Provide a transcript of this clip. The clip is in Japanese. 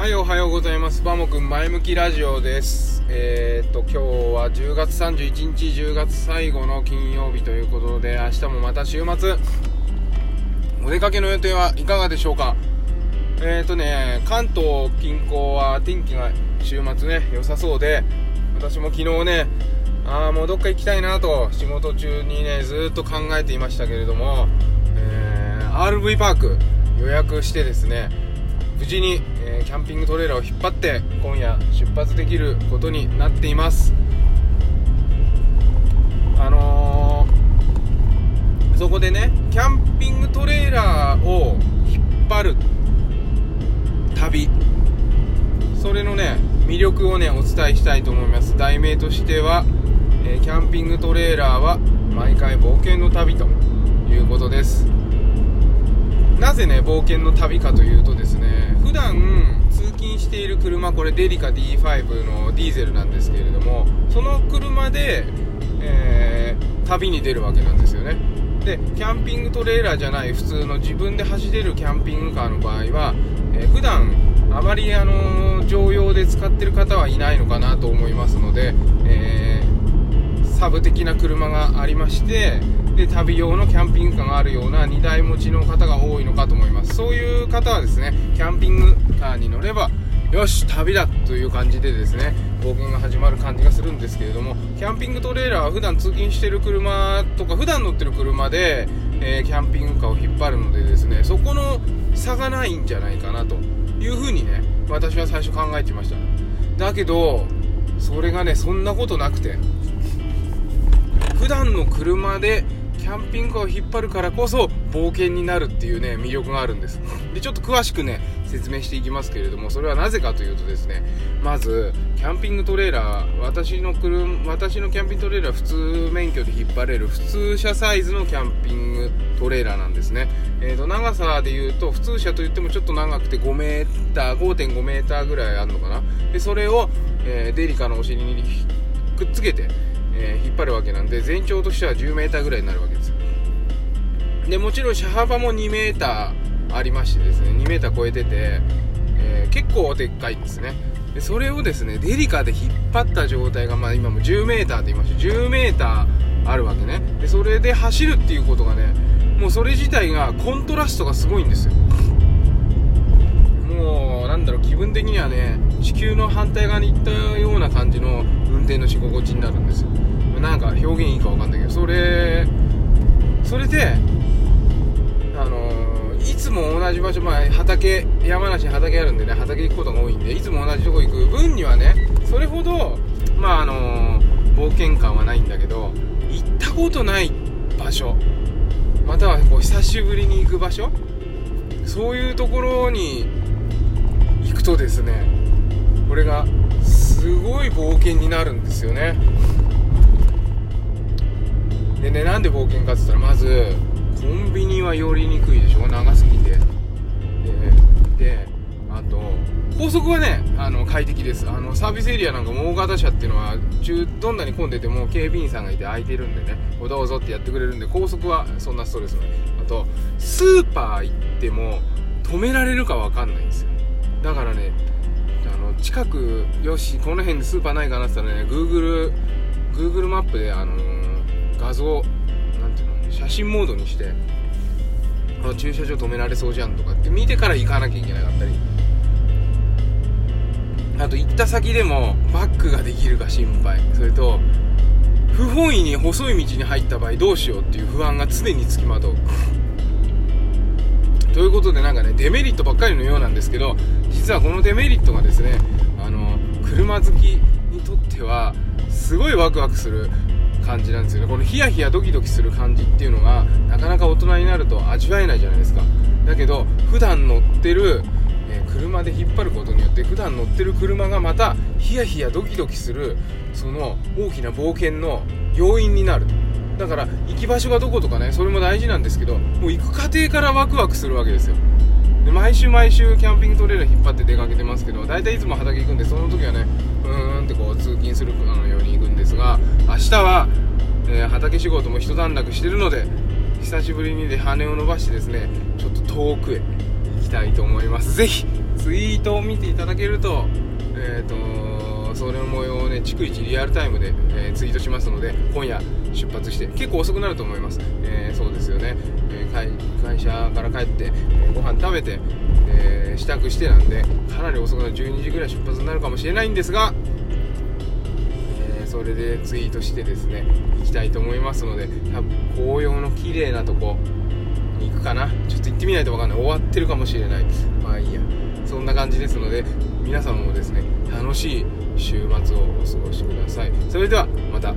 はい、おはようございます。バモくん前向きラジオです。えー、っと、今日は10月31日、10月最後の金曜日ということで、明日もまた週末、お出かけの予定はいかがでしょうか？えー、っとね、関東近郊は天気が週末ね、良さそうで、私も昨日ね、ああ、もうどっか行きたいなと、仕事中にね、ずっと考えていましたけれども、えー、RV パーク予約してですね、無事に、えーキャンピングトレーラーを引っ張って今夜出発できることになっています。あのーそこでねキャンピングトレーラーを引っ張る旅。それのね魅力をねお伝えしたいと思います。題名としては、えーキャンピングトレーラーは毎回冒険の旅ということです。なぜね冒険の旅かというとですね普段通勤している車これデリカ D5 のディーゼルなんですけれどもその車で、えー旅に出るわけなんですよね。でキャンピングトレーラーじゃない普通の自分で走れるキャンピングカーの場合は、えー普段あまり、あのー常用で使ってる方はいないのかなと思いますので、えーサブ的な車がありましてで旅用のキャンピングカーがあるような2台持ちの方が多いのかと思います。そういう方はですねキャンピングカーに乗ればよし旅だという感じでですね冒険が始まる感じがするんですけれどもキャンピングトレーラーは普段通勤してる車とか普段乗ってる車で、えーキャンピングカーを引っ張るのでですねそこの差がないんじゃないかなというふうにね私は最初考えてました。だけどそれがねそんなことなくて普段の車でキャンピングカーを引っ張るからこそ冒険になるっていうね魅力があるんです。でちょっと詳しくね説明していきますけれどもそれはなぜかというとですねまずキャンピングトレーラー私の車私のキャンピングトレーラー普通免許で引っ張れる普通車サイズのキャンピングトレーラーなんですね、えー、と長さでいうと普通車といってもちょっと長くて 5m 5.5 m ぐらいあるのかな。でそれを、えーデリカのお尻にくっつけてえー引っ張るわけなんで全長としては 10m ぐらいになるわけですでもちろん車幅も 2m ありましてですね 2m 超えてて、えー結構でっかいんですね。でそれをですねデリカで引っ張った状態が、まあ、今も 10m って言いました 10m あるわけね。でそれで走るっていうことがねもうそれ自体がコントラストがすごいんですよ。もうなんだろう気分的にはね地球の反対側に行った心地になるんですよ。なんか表現いいかわかんないけどそれそれであのいつも同じ場所、まあ、畑山梨に畑あるんでね畑行くことが多いんでいつも同じとこ行く分にはねそれほどまああの冒険感はないんだけど行ったことない場所またはこう久しぶりに行く場所そういうところに行くとですねこれがすごい冒険になるんですよね。でねなんで冒険かって言ったらまずコンビニは寄りにくいでしょ？長すぎて。であと高速はねあの快適です。あのサービスエリアなんかも大型車っていうのは中どんなに混んでても警備員さんがいて空いてるんでねおどうぞってやってくれるんで高速はそんなストレスない。あとスーパー行っても止められるかわかんないんですよ。だからね近くよしこの辺でスーパーないかなって言ったらね Google, Google マップであのー画像なんていうの写真モードにしてあ駐車場止められそうじゃんとかって見てから行かなきゃいけなかったり。あと行った先でもバックができるか心配。それと不本意に細い道に入った場合どうしようっていう不安が常につきまとう。ということでなんかねデメリットばっかりのようなんですけど実はこのデメリットがですね車好きにとってはすごいワクワクする感じなんですよね。このヒヤヒヤドキドキする感じっていうのがなかなか大人になると味わえないじゃないですか。だけど普段乗ってる、え車で引っ張ることによって普段乗ってる車がまたヒヤヒヤドキドキするその大きな冒険の要因になる。だから行き場所がどことかねそれも大事なんですけどもう行く過程からワクワクするわけですよ。で毎週毎週キャンピングトレーラー引っ張って出かけてますけど大体いつも畑行くんでその時はねうーんってこう通勤するあのように行くんですが明日は、えー畑仕事も一段落してるので久しぶりにで羽を伸ばしてですねちょっと遠くへ行きたいと思います。ぜひツイートを見ていただけるとえっ、とそれの模様をね逐一リアルタイムで、えーツイートしますので今夜出発して結構遅くなると思います、えーそうですよね、えー会社から帰って、えーご飯食べて、え支度してなんでかなり遅くなる12時ぐらい出発になるかもしれないんですがえそれでツイートしてですね行きたいと思いますので多分紅葉の綺麗なとこに行くかな。ちょっと行ってみないと分かんない。終わってるかもしれない。感じですので皆様もですね楽しい週末をお過ごしください。それではまた。